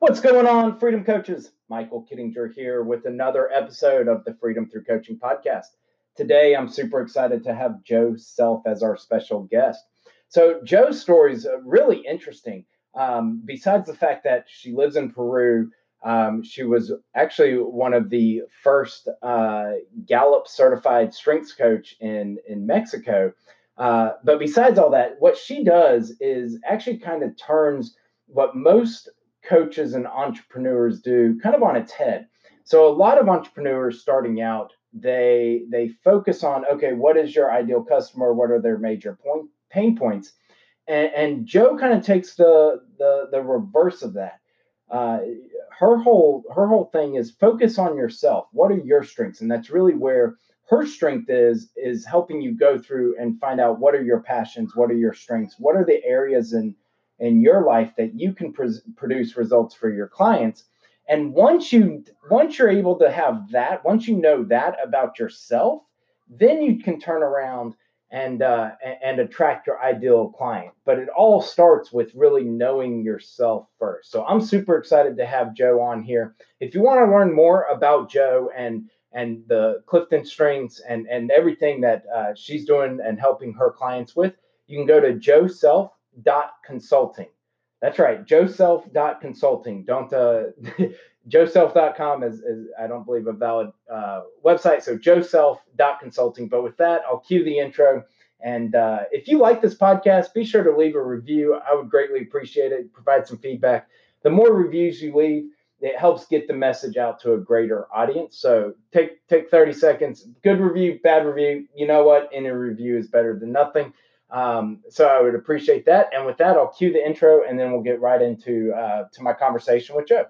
What's going on, Freedom Coaches? Michael Kittinger here with another episode of the Freedom Through Coaching podcast. Today, I'm super excited to have Jo Self as our special guest. So, Jo's story is really interesting. Um, besides the fact that she lives in Peru, um, she was actually one of the first uh, Gallup certified strengths coach in in Mexico. Uh, but besides all that, what she does is actually kind of turns what most coaches and entrepreneurs do kind of on its head. So a lot of entrepreneurs starting out, they they focus on okay, what is your ideal customer? What are their major point pain points? And, and Jo kind of takes the the the reverse of that. Uh, her whole her whole thing is focus on yourself. What are your strengths? And that's really where her strength is is helping you go through and find out what are your passions, what are your strengths, what are the areas in in your life that you can pr- produce results for your clients. And once you once you're able to have that, once you know that about yourself, then you can turn around and uh, and attract your ideal client. But it all starts with really knowing yourself first. So I'm super excited to have jo on here. If you want to learn more about jo and and the Clifton Strengths and and everything that uh, she's doing and helping her clients with, you can go to joself.consulting. That's right, joself.consulting. Don't uh, joself.com is, is, I don't believe, a valid uh, website. So joself.consulting. But with that, I'll cue the intro. And uh, if you like this podcast, be sure to leave a review. I would greatly appreciate it. Provide some feedback. The more reviews you leave, it helps get the message out to a greater audience. So take take 30 seconds. Good review, bad review. You know what? Any review is better than nothing. Um, so I would appreciate that. And with that, I'll cue the intro, and then we'll get right into uh, to my conversation with Jo.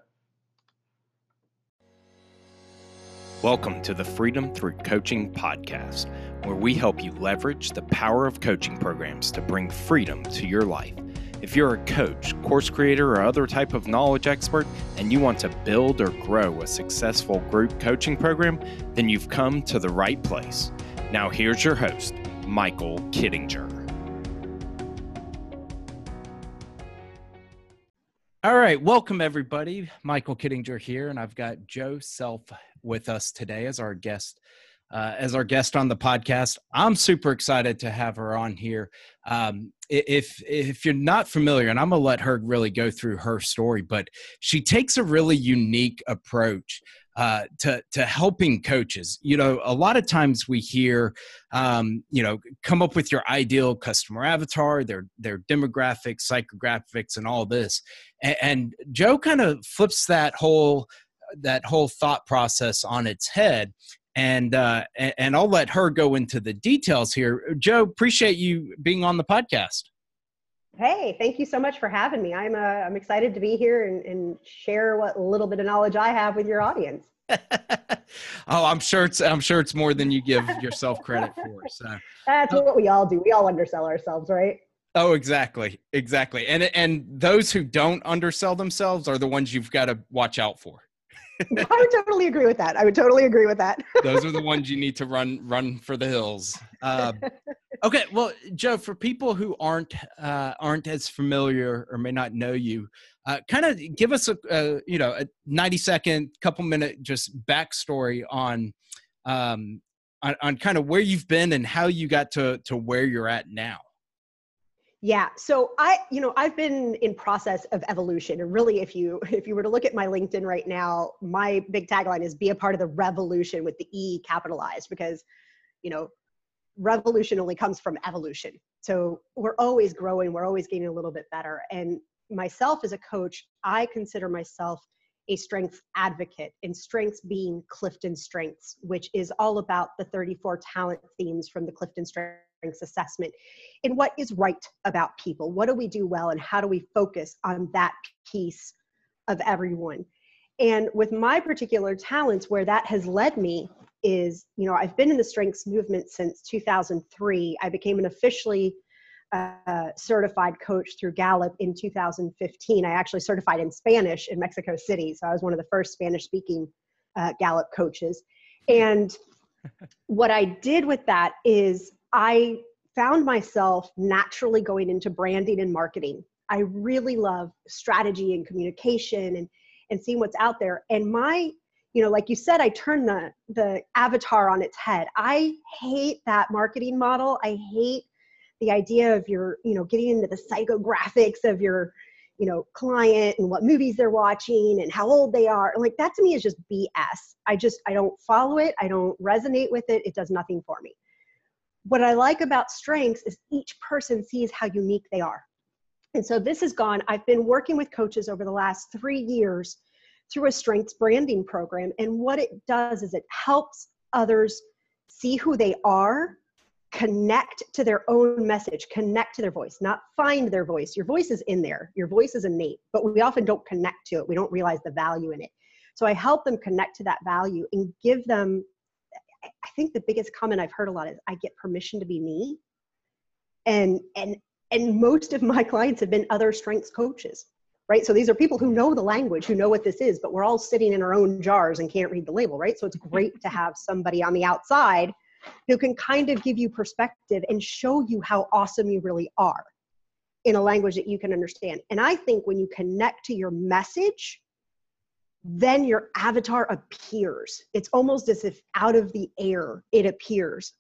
Welcome to the Freedom Through Coaching podcast, where we help you leverage the power of coaching programs to bring freedom to your life. If you're a coach, course creator, or other type of knowledge expert, and you want to build or grow a successful group coaching program, then you've come to the right place. Now, here's your host, Michael Kittinger. All right, welcome everybody. Michael Kittinger here, and I've got Jo Self with us today as our guest. Uh, as our guest on the podcast, I'm super excited to have her on here. Um, if if you're not familiar, and I'm gonna let her really go through her story, but she takes a really unique approach uh, to to helping coaches. You know, a lot of times we hear, um, you know, come up with your ideal customer avatar, their their demographics, psychographics, and all this. And, and Jo kind of flips that whole that whole thought process on its head. And, uh, and I'll let her go into the details here. Jo, appreciate you being on the podcast. Hey, thank you so much for having me. I'm uh, I'm excited to be here and, and share what little bit of knowledge I have with your audience. oh, I'm sure it's I'm sure it's more than you give yourself credit for. So that's what we all do. We all undersell ourselves, right? Oh, exactly, exactly. And and those who don't undersell themselves are the ones you've got to watch out for. I would totally agree with that. I would totally agree with that. those are the ones you need to run run for the hills. Uh, Okay, well, Jo, for people who aren't uh, aren't as familiar or may not know you, uh, kind of give us a, a, you know a ninety second, couple minute just backstory on um, on, on kind of where you've been and how you got to to where you're at now. Yeah, so I, you know, I've been in process of evolution, and really, if you if you were to look at my LinkedIn right now, my big tagline is "Be a part of the revolution" with the E capitalized because, you know, revolution only comes from evolution. So we're always growing, we're always getting a little bit better. And myself as a coach, I consider myself a strength advocate, and strengths being Clifton Strengths, which is all about the 34 talent themes from the Clifton Strengths Assessment and what is right about people. What do we do well, and how do we focus on that piece of everyone? And with my particular talents, where that has led me is, you know, I've been in the strengths movement since 2003. I became an officially uh, certified coach through Gallup in 2015. I actually certified in Spanish in Mexico City. So I was one of the first Spanish speaking uh, Gallup coaches. And what I did with that is I found myself naturally going into branding and marketing. I really love strategy and communication and and seeing what's out there. And my, you know, like you said, I turn the the avatar on its head. I hate that marketing model. I hate the idea of your, you know, getting into the psychographics of your, you know, client and what movies they're watching and how old they are. And like that to me is just BS. I just I don't follow it. I don't resonate with it. It does nothing for me. What I like about strengths is each person sees how unique they are. And so this has gone, I've been working with coaches over the last three years through a strengths branding program. And what it does is it helps others see who they are, connect to their own message, connect to their voice, not find their voice. Your voice is in there, your voice is innate, but we often don't connect to it. We don't realize the value in it. So I help them connect to that value and give them. I think the biggest comment I've heard a lot is I get permission to be me. And and and most of my clients have been other strengths coaches right? So these are people who know the language who know what this is but we're all sitting in our own jars and can't read the label right? So it's mm-hmm. great to have somebody on the outside who can kind of give you perspective and show you how awesome you really are in a language that you can understand. And i think when you connect to your message then your avatar appears. It's almost as if out of the air it appears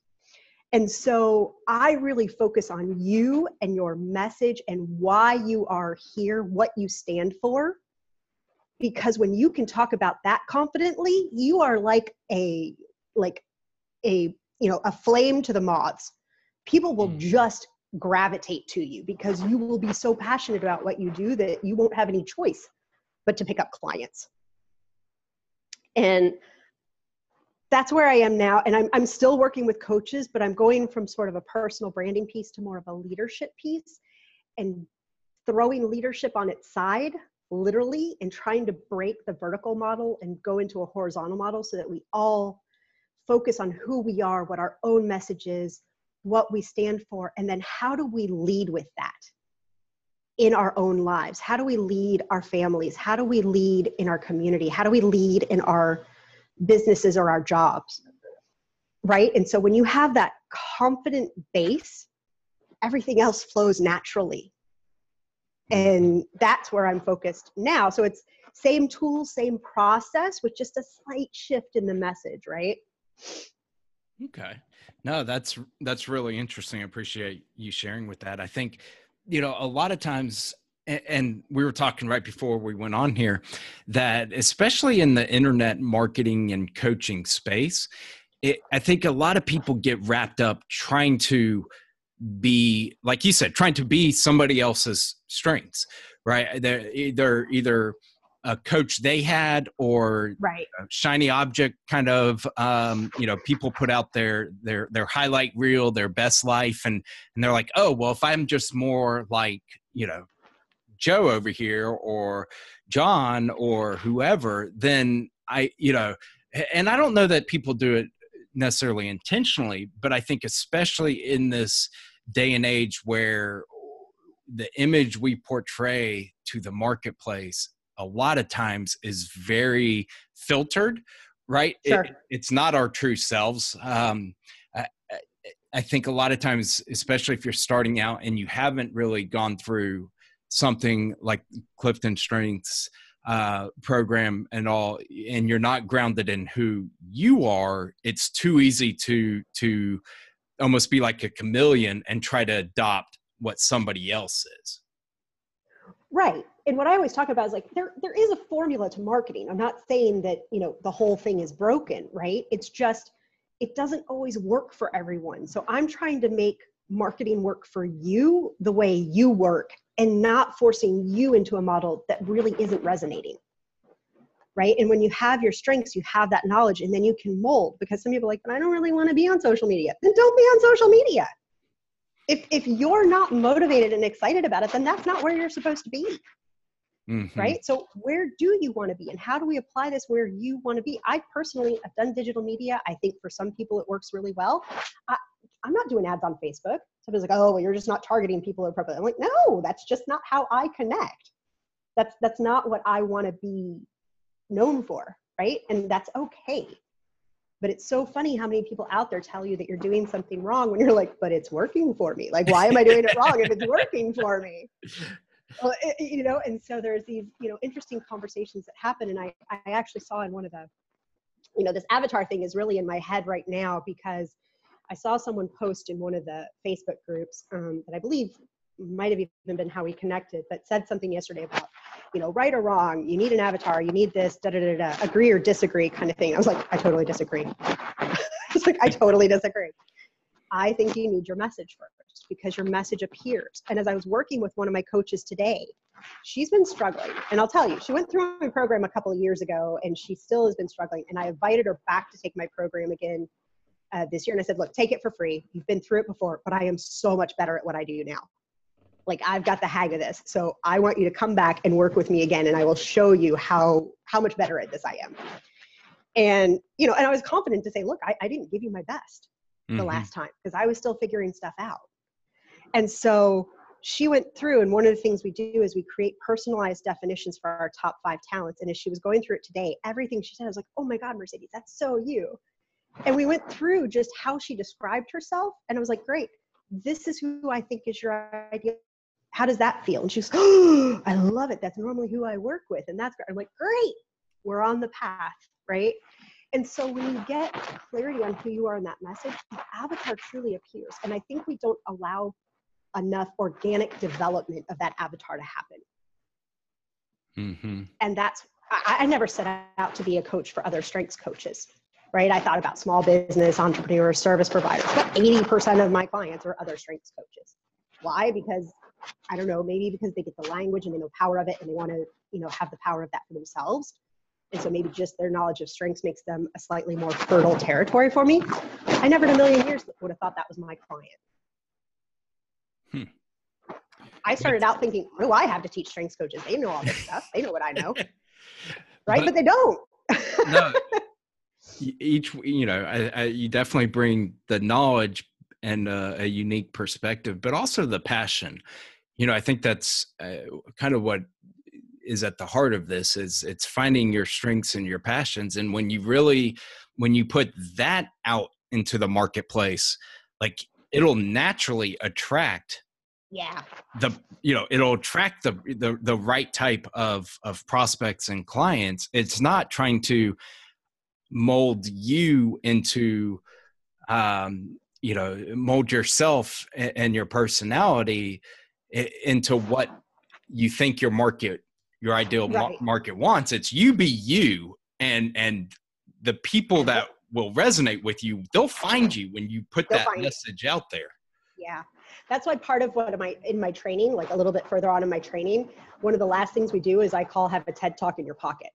and so I really focus on you and your message and why you are here, what you stand for. Because when you can talk about that confidently, you are like a like a you know a flame to the moths. People will mm. just gravitate to you because you will be so passionate about what you do that you won't have any choice but to pick up clients. And that's where I am now. And I'm, I'm still working with coaches, but I'm going from sort of a personal branding piece to more of a leadership piece and throwing leadership on its side, literally, and trying to break the vertical model and go into a horizontal model so that we all focus on who we are, what our own message is, what we stand for, and then how do we lead with that in our own lives? How do we lead our families? How do we lead in our community? How do we lead in our businesses or our jobs right? And so when you have that confident base everything else flows naturally. And that's where i'm focused now. So it's same tools same process with just a slight shift in the message right? Okay. No that's that's really interesting. I appreciate you sharing with that. I think you know a lot of times and we were talking right before we went on here that especially in the internet marketing and coaching space it, i think a lot of people get wrapped up trying to be like you said trying to be somebody else's strengths right? They're either either a coach they had or right. shiny object kind of um, you know people put out their their their highlight reel their best life and and they're like oh well if i'm just more like you know Joe over here or John or whoever, then I, you know, and I don't know that people do it necessarily intentionally, but I think especially in this day and age where the image we portray to the marketplace a lot of times is very filtered, right? Sure. It, it's not our true selves. Um, I, I think a lot of times, especially if you're starting out and you haven't really gone through something like Clifton Strengths uh, program and all, and you're not grounded in who you are, it's too easy to to almost be like a chameleon and try to adopt what somebody else is. Right. And what I always talk about is like there there is a formula to marketing. I'm not saying that, you know, the whole thing is broken, right? It's just it doesn't always work for everyone. So I'm trying to make marketing work for you the way you work and not forcing you into a model that really isn't resonating right? And when you have your strengths you have that knowledge and then you can mold because some people are like but i don't really want to be on social media. Then don't be on social media. If if you're not motivated and excited about it then that's not where you're supposed to be mm-hmm. right? So where do you want to be and how do we apply this where you want to be? I personally have done digital media. I think for some people it works really well. I, i'm not doing ads on facebook somebody's like, oh, well, you're just not targeting people appropriately. I'm like, no, that's just not how I connect. That's that's not what I want to be known for, right? And that's okay. But it's so funny how many people out there tell you that you're doing something wrong when you're like, but it's working for me. Like, why am I doing it wrong if it's working for me? well, it, you know, and so there's these, you know, interesting conversations that happen. And I, I actually saw in one of the, you know, this avatar thing is really in my head right now because I saw someone post in one of the Facebook groups um, that I believe might have even been how we connected, but said something yesterday about, you know, right or wrong, you need an avatar, you need this, da da da da, agree or disagree kind of thing. I was like, I totally disagree. I was like, I totally disagree. I think you need your message first because your message appears. And as I was working with one of my coaches today, she's been struggling. And I'll tell you, she went through my program a couple of years ago and she still has been struggling. And I invited her back to take my program again uh, this year. And I said, look, take it for free. You've been through it before, but I am so much better at what I do now. Like I've got the hang of this. So I want you to come back and work with me again. And I will show you how, how much better at this I am. And, you know, and I was confident to say, look, I, I didn't give you my best the mm-hmm. last time because I was still figuring stuff out. And so she went through, and one of the things we do is we create personalized definitions for our top five talents. And as she was going through it today, everything she said, I was like, oh my God, Mercedes, that's so you. And we went through just how she described herself. And I was like, great, this is who I think is your ideal. How does that feel? And she was, oh, I love it. That's normally who I work with. And that's great. I'm like, great, we're on the path, right? And so when you get clarity on who you are in that message, the avatar truly appears. And I think we don't allow enough organic development of that avatar to happen. Mm-hmm. And that's, I, I never set out to be a coach for other strengths coaches, right? I thought about small business, entrepreneurs, service providers, but 80% of my clients are other strengths coaches. Why? Because I don't know, maybe because they get the language and they know power of it and they want to, you know, have the power of that for themselves. And so maybe just their knowledge of strengths makes them a slightly more fertile territory for me. I never in a million years would have thought that was my client. Hmm. I started out thinking, what do I have to teach strengths coaches? They know all this stuff. They know what I know. right? But, but they don't. no. Each, you know, I, I, you definitely bring the knowledge and uh, a unique perspective, but also the passion. You know, I think that's uh, kind of what is at the heart of this is it's finding your strengths and your passions and when you really when you put that out into the marketplace like it'll naturally attract yeah the you know it'll attract the the, the right type of of prospects and clients it's not trying to mold you into um you know mold yourself and your personality into what you think your market your ideal right. market wants. It's you be you, and and the people that will resonate with you, they'll find you when you put they'll that message you. out there. Yeah, that's why part of what am I in my training, like a little bit further on in my training, one of the last things we do is I call have a TED talk in your pocket,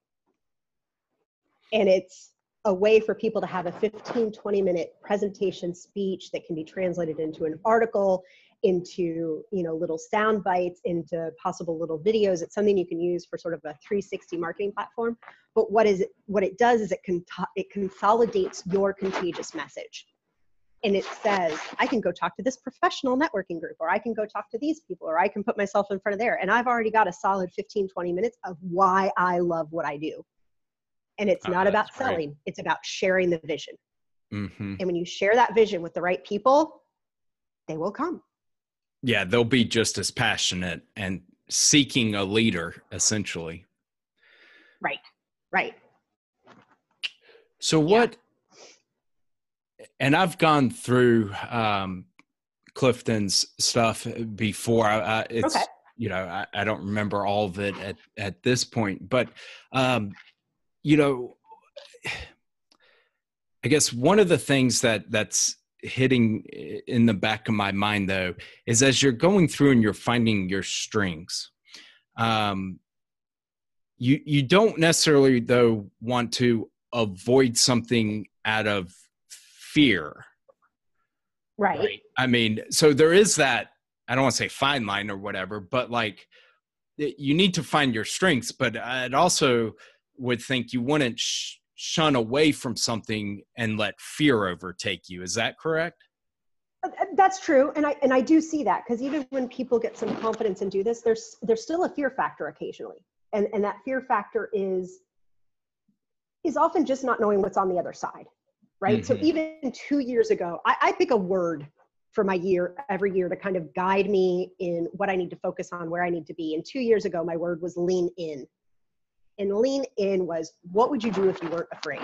and it's a way for people to have a 15 20 minute presentation speech that can be translated into an article into you know little sound bites into possible little videos. It's something you can use for sort of a 360 marketing platform. But what is it what it does is it can it consolidates your contagious message. And it says i can go talk to this professional networking group or i can go talk to these people or i can put myself in front of there. And i've already got a solid 15 20 minutes of why i love what i do and it's oh, not about great. selling it's about sharing the vision mm-hmm. and when you share that vision with the right people they will come yeah, they'll be just as passionate and seeking a leader, essentially. Right, right. So, what, yeah. and I've gone through um, Clifton's stuff before. I, it's, okay. you know, I, I, don't remember all of it at, at this point, but, um, you know, I guess one of the things that that's hitting in the back of my mind though is as you're going through and you're finding your strengths um you you don't necessarily though want to avoid something out of fear right, right? i mean so there is that i don't want to say fine line or whatever but like you need to find your strengths but i'd also would think you wouldn't sh- shun away from something and let fear overtake you. Is that correct? Uh, uh, that's true, and I and I do see that because even when people get some confidence and do this, there's there's still a fear factor occasionally, and and that fear factor is is often just not knowing what's on the other side, right? Mm-hmm. So even two years ago, I, I pick a word for my year every year to kind of guide me in what I need to focus on, where I need to be. And two years ago, my word was lean in. And lean in was what would you do if you weren't afraid?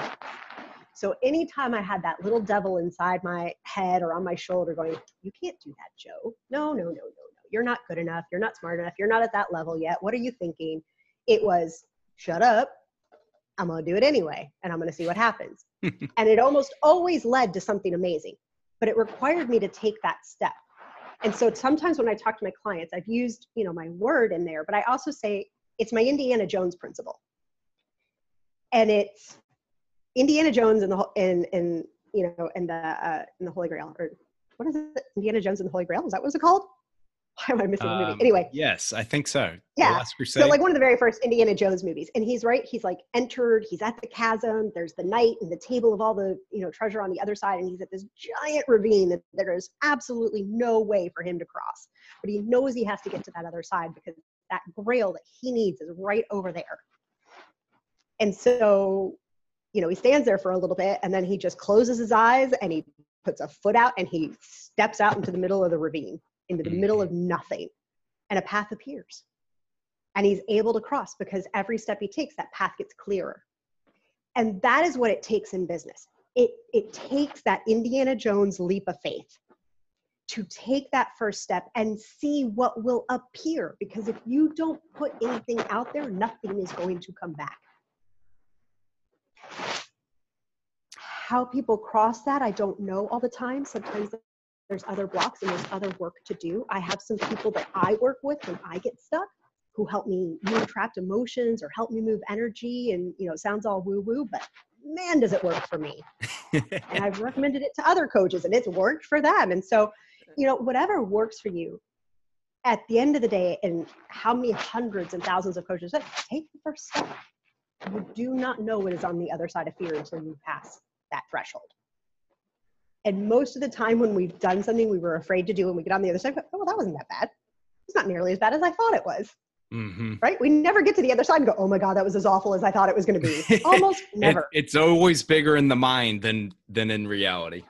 So anytime I had that little devil inside my head or on my shoulder going, You can't do that, Jo. No, no, no, no, no. You're not good enough. You're not smart enough. You're not at that level yet. What are you thinking? It was, Shut up. I'm going to do it anyway. And I'm going to see what happens. and it almost always led to something amazing but it required me to take that step and so sometimes when i talk to my clients i've used you know my word in there but i also say it's my indiana jones principle and it's indiana jones and the in in you know in the uh in the holy grail or what is it indiana jones and the holy grail is that what it's called why am I missing the movie? Um, Anyway, Yes, I think so. The Yeah. So like one of the very first Indiana Jones movies, and he's right. He's like entered. He's at the chasm. There's the knight and the table of all the you know treasure on the other side, and he's at this giant ravine that there is absolutely no way for him to cross. But he knows he has to get to that other side because that Grail that he needs is right over there. And so, you know, he stands there for a little bit, and then he just closes his eyes and he puts a foot out and he steps out into the middle of the ravine, into the mm-hmm. middle of nothing, and a path appears. And he's able to cross because every step he takes that path gets clearer. And that is what it takes in business. It it takes that indiana jones leap of faith to take that first step and see what will appear because if you don't put anything out there nothing is going to come back. How people cross that i don't know all the time. Sometimes there's other blocks and there's other work to do. I have some people that i work with when i get stuck who help me move trapped emotions or help me move energy and you know sounds all woo woo but man does it work for me. And i've recommended it to other coaches and it's worked for them. And so you know whatever works for you at the end of the day and how many hundreds and thousands of coaches said take the first step you do not know what is on the other side of fear until you pass that threshold and most of the time when we've done something we were afraid to do and we get on the other side oh well that wasn't that bad it's not nearly as bad as i thought it was hmm right? We never get to the other side and go, oh my God, that was as awful as I thought it was going to be. Almost never. it's always bigger in the mind than than in reality.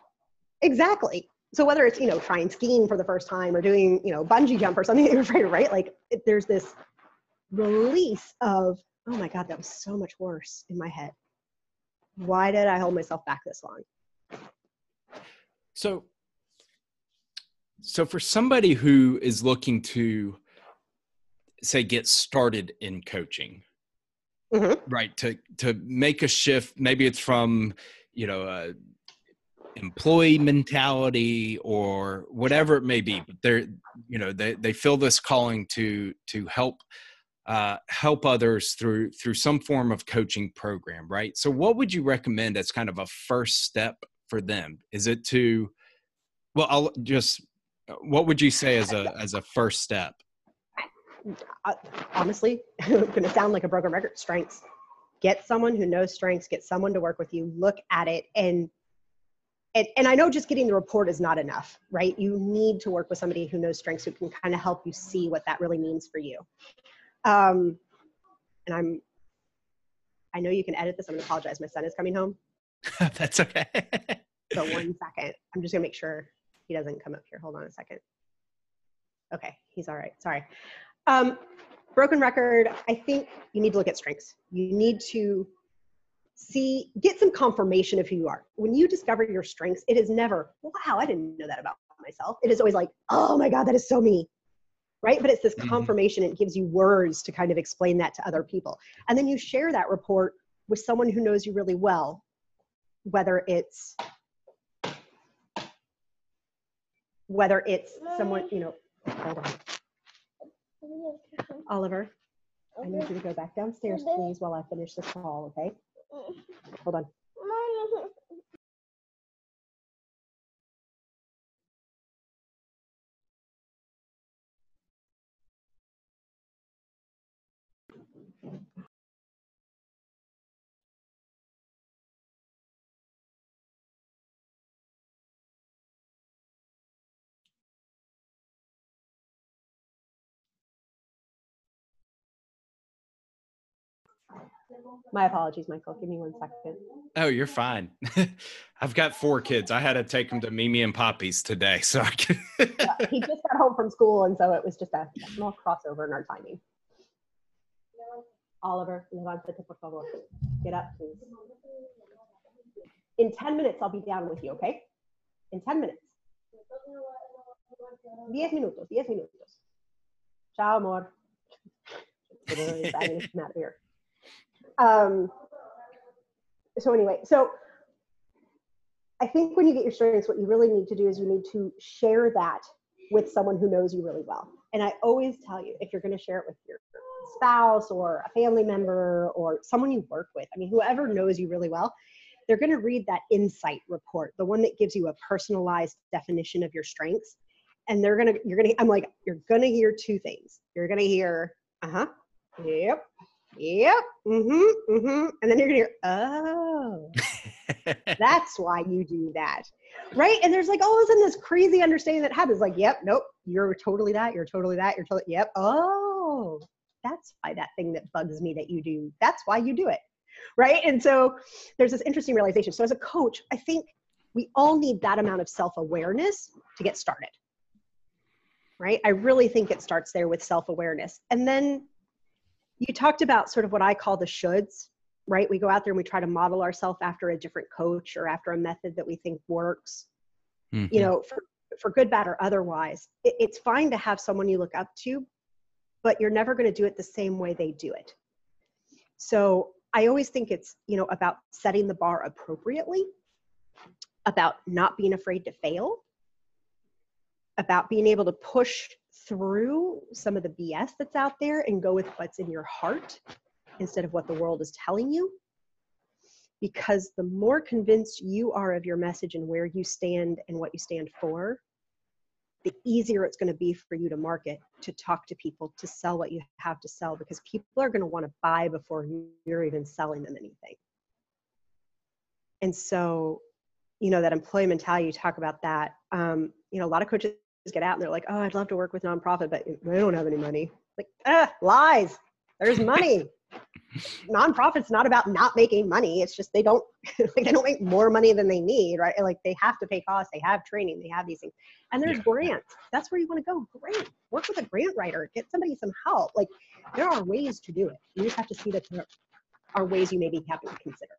exactly. So whether it's, you know, trying skiing for the first time or doing, you know, bungee jump or something that you're afraid of, right? Like it, there's this release of, oh my God, that was so much worse in my head. Why did I hold myself back this long? So, so for somebody who is looking to say get started in coaching, Mhm. right? To to make a shift, maybe it's from you know a employee mentality or whatever it may be. But they're you know they they feel this calling to to help uh, help others through through some form of coaching program, right? So, what would you recommend as kind of a first step for them? Is it to well, I'll just what would you say as a as a first step? Uh, honestly, going to sound like a broken record. Strengths. Get someone who knows strengths. Get someone to work with you. Look at it and. And, and I know just getting the report is not enough, right? You need to work with somebody who knows strengths who can kind of help you see what that really means for you. Um, and I'm, I know you can edit this. I'm gonna apologize. My son is coming home. That's okay. So one second. I'm just gonna make sure he doesn't come up here. Hold on a second. Okay, he's all right. Sorry. Um, broken record. I think you need to look at strengths. You need to see, get some confirmation of who you are. When you discover your strengths, it is never, wow, I didn't know that about myself. It is always like, oh my God, that is so me. Right? But it's this Mhm. confirmation. It gives you words to kind of explain that to other people. And then you share that report with someone who knows you really well, whether it's whether it's someone, you know, hold on. Oliver, I need you to go back downstairs, please, while I finish this call, okay? 嗯，好的。My apologies, Michael. Give me one second. Oh, you're fine. I've got four kids. I had to take them to Mimi and Poppy's today, so I can. he just got home from school, and so it was just a, small crossover in our timing. Oliver, por favor. Get up, please. In 10 minutes, I'll be down with you, okay? In 10 minutes. 10 minutos, 10 minutos. Ciao, amor. Um, so anyway, so I think when you get your strengths, what you really need to do is you need to share that with someone who knows you really well. And I always tell you, if you're going to share it with your spouse or a family member or someone you work with, I mean, whoever knows you really well, they're going to read that insight report, the one that gives you a personalized definition of your strengths. And they're going to, you're going to, I'm like, you're going to hear two things. You're going to hear, uh huh, yep, yep, mm hmm, mm hmm. And then you're to hear, oh, that's why you do that. Right. And there's like all of a sudden this crazy understanding that happens like, yep, nope, you're totally that, you're totally that, you're totally, yep, oh, that's why that thing that bugs me that you do, that's why you do it right? And so there's this interesting realization. So as a coach, I think we all need that amount of self-awareness to get started. Right? I really think it starts there with self-awareness. And then you talked about sort of what I call the shoulds, right? We go out there and we try to model ourselves after a different coach or after a method that we think works. Mm-hmm. You know, for for good, bad, or otherwise, it, it's fine to have someone you look up to, but you're never going to do it the same way they do it. So I always think it's, you know, about setting the bar appropriately, about not being afraid to fail, about being able to push through some of the BS that's out there and go with what's in your heart instead of what the world is telling you. Because the more convinced you are of your message and where you stand and what you stand for, the easier it's going to be for you to market, to talk to people, to sell what you have to sell, because people are going to want to buy before you're even selling them anything. And so, you know, that employee mentality, you talk about that. Um, you know, a lot of coaches get out and they're like, oh, I'd love to work with nonprofit, but I don't have any money. Like, ah, lies. There's money. Nonprofits not about not making money. It's just they don't like they don't make more money than they need right? Like they have to pay costs. They have training. They have these things. And there's yeah. grants. That's where you want to go. Great work with a grant writer. Get somebody some help. Like there are ways to do it. You just have to see that there are ways you maybe have to consider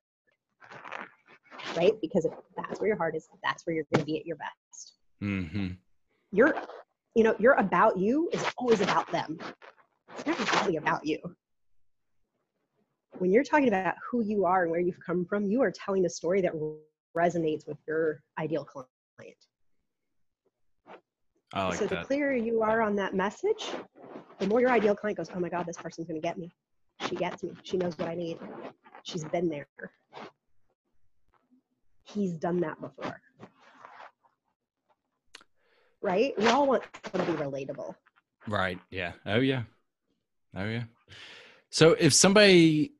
right? Because if that's where your heart is that's where you're going to be at your best. Mm-hmm. You're you know you're about you is always about them it's never really about you when you're talking about who you are and where you've come from, you are telling a story that resonates with your ideal client. Like so that. the clearer you are on that message, the more your ideal client goes, oh my God, this person's going to get me. She gets me. She knows what I need. She's been there. He's done that before. Right? We all want to be relatable. Right. Yeah. Oh, yeah. Oh, yeah. So if somebody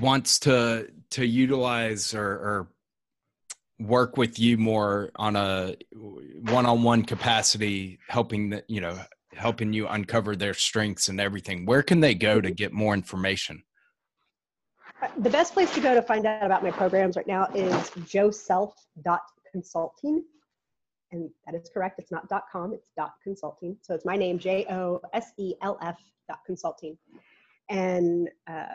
wants to to utilize or, or work with you more on a one-on-one capacity helping that you know helping you uncover their strengths and everything where can they go to get more information uh, the best place to go to find out about my programs right now is joself.consulting and that is correct. It's not com it's consulting. So it's my name j-o-s-e-l-f dot consulting. And um,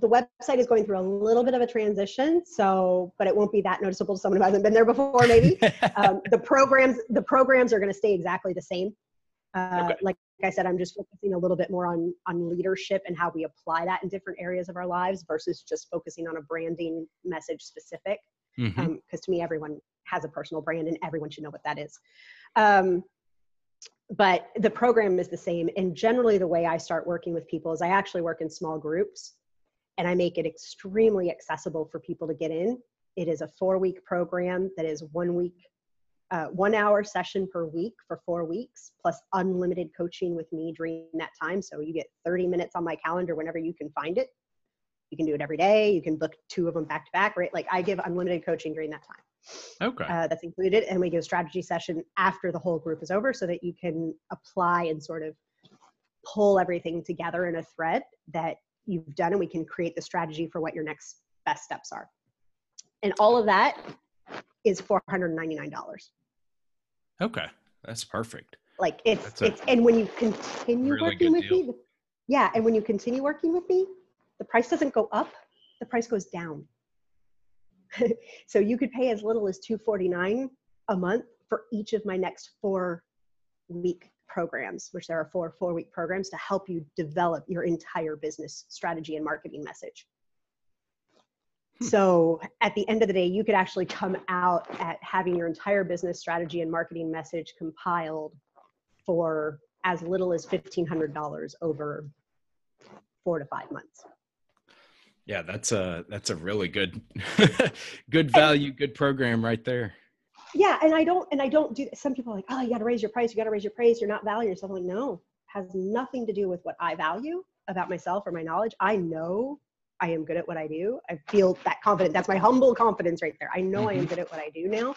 the website is going through a little bit of a transition so but it won't be that noticeable to someone who hasn't been there before maybe. Um, the programs the programs are going to stay exactly the same. Uh, okay. like i said i'm just focusing a little bit more on on leadership and how we apply that in different areas of our lives versus just focusing on a branding message specific. Because mm-hmm. um, to me everyone has a personal brand and everyone should know what that is um, but the program is the same and generally the way i start working with people is i actually work in small groups and I make it extremely accessible for people to get in. It is a four week program that is one week, uh, one hour session per week for four weeks, plus unlimited coaching with me during that time. So you get 30 minutes on my calendar whenever you can find it. You can do it every day. You can book two of them back to back, right? Like I give unlimited coaching during that time. Okay. Uh, that's included. And we give a strategy session after the whole group is over so that you can apply and sort of pull everything together in a thread that you've done and we can create the strategy for what your next best steps are. And all of that is $499. Okay. That's perfect. Like it's it's and when you continue really working with deal. me, yeah, and when you continue working with me, the price doesn't go up, the price goes down. so you could pay as little as 249 a month for each of my next four week programs, which there are four four week programs to help you develop your entire business strategy and marketing message. Hmm. So at the end of the day, you could actually come out at having your entire business strategy and marketing message compiled for as little as $1,500 over four to five months. Yeah, that's a that's a really good good value, good program right there. Yeah, and I don't and I don't do some people are like, oh, you got to raise your price, you got to raise your price, you're not valuing yourself. I'm like, no, has nothing to do with what I value about myself or my knowledge. I know I am good at what I do. I feel that confident. That's my humble confidence right there. I know mm-hmm. I am mm-hmm. good at what I do now,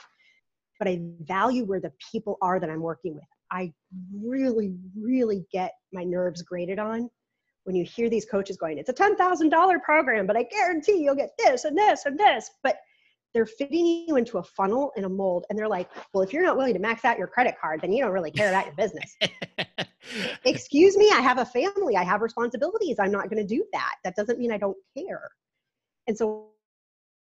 but I value where the people are that I'm working with. I really, really get my nerves grated on when you hear these coaches going, it's a $10,000 program, but I guarantee you'll get this and this and this. But they're fitting you into a funnel and a mold. And they're like, well, if you're not willing to max out your credit card, then you don't really care about your business. Excuse me, I have a family, I have responsibilities. I'm not going to do that. That doesn't mean I don't care. And so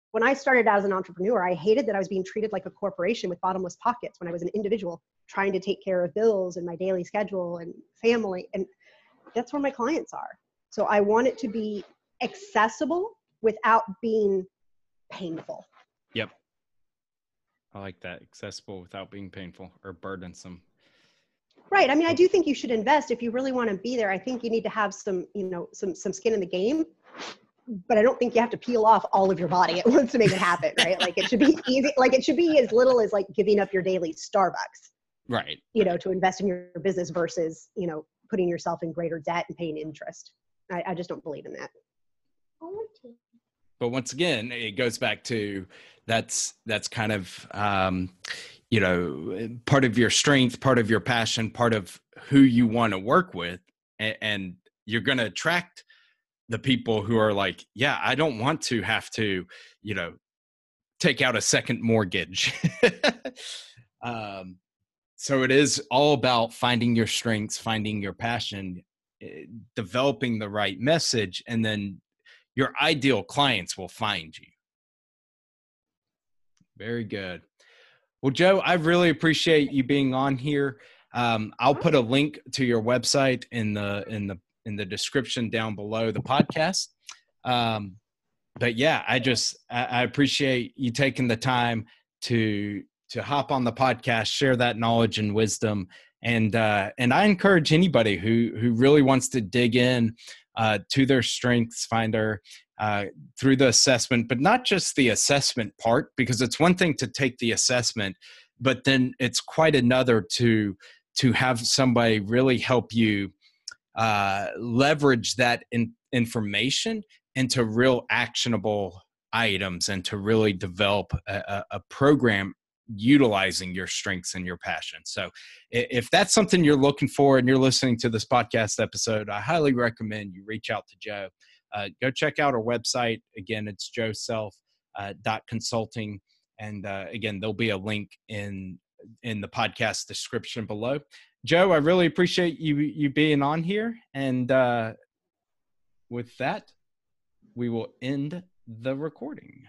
when I started as an entrepreneur, I hated that I was being treated like a corporation with bottomless pockets when I was an individual trying to take care of bills and my daily schedule and family. And that's where my clients are. So I want it to be accessible without being painful. Yep. I like that. Accessible without being painful or burdensome. Right. I mean, I do think you should invest if you really want to be there. I think you need to have some, you know, some some skin in the game. But I don't think you have to peel off all of your body at once to make it happen, right? Like it should be easy. Like it should be as little as like giving up your daily Starbucks. Right. You know, to invest in your business versus, you know, putting yourself in greater debt and paying interest. I, I just don't believe in that. But once again, it goes back to that's that's kind of um, you know part of your strength, part of your passion, part of who you want to work with, and, and you're going to attract the people who are like, yeah, I don't want to have to, you know, take out a second mortgage. um, so it is all about finding your strengths finding your passion eh, developing the right message and then your ideal clients will find you. Very good. Well jo i really appreciate you being on here. Um, i'll put a link to your website in the in the in the description down below the podcast. Um, but yeah i just I, I appreciate you taking the time to to hop on the podcast, share that knowledge and wisdom. And uh, and I encourage anybody who who really wants to dig in uh, to their strengths finder uh, through the assessment, but not just the assessment part, because it's one thing to take the assessment, but then it's quite another to to have somebody really help you uh, leverage that in, information into real actionable items and to really develop a, a, program utilizing your strengths and your passion. So, if that's something you're looking for and you're listening to this podcast episode, I highly recommend you reach out to Jo. Uh, go check out our website. Again, it's joself uh, dot consulting, and uh, again, there'll be a link in in the podcast description below. Jo, I really appreciate you you being on here, and uh, with that, we will end the recording.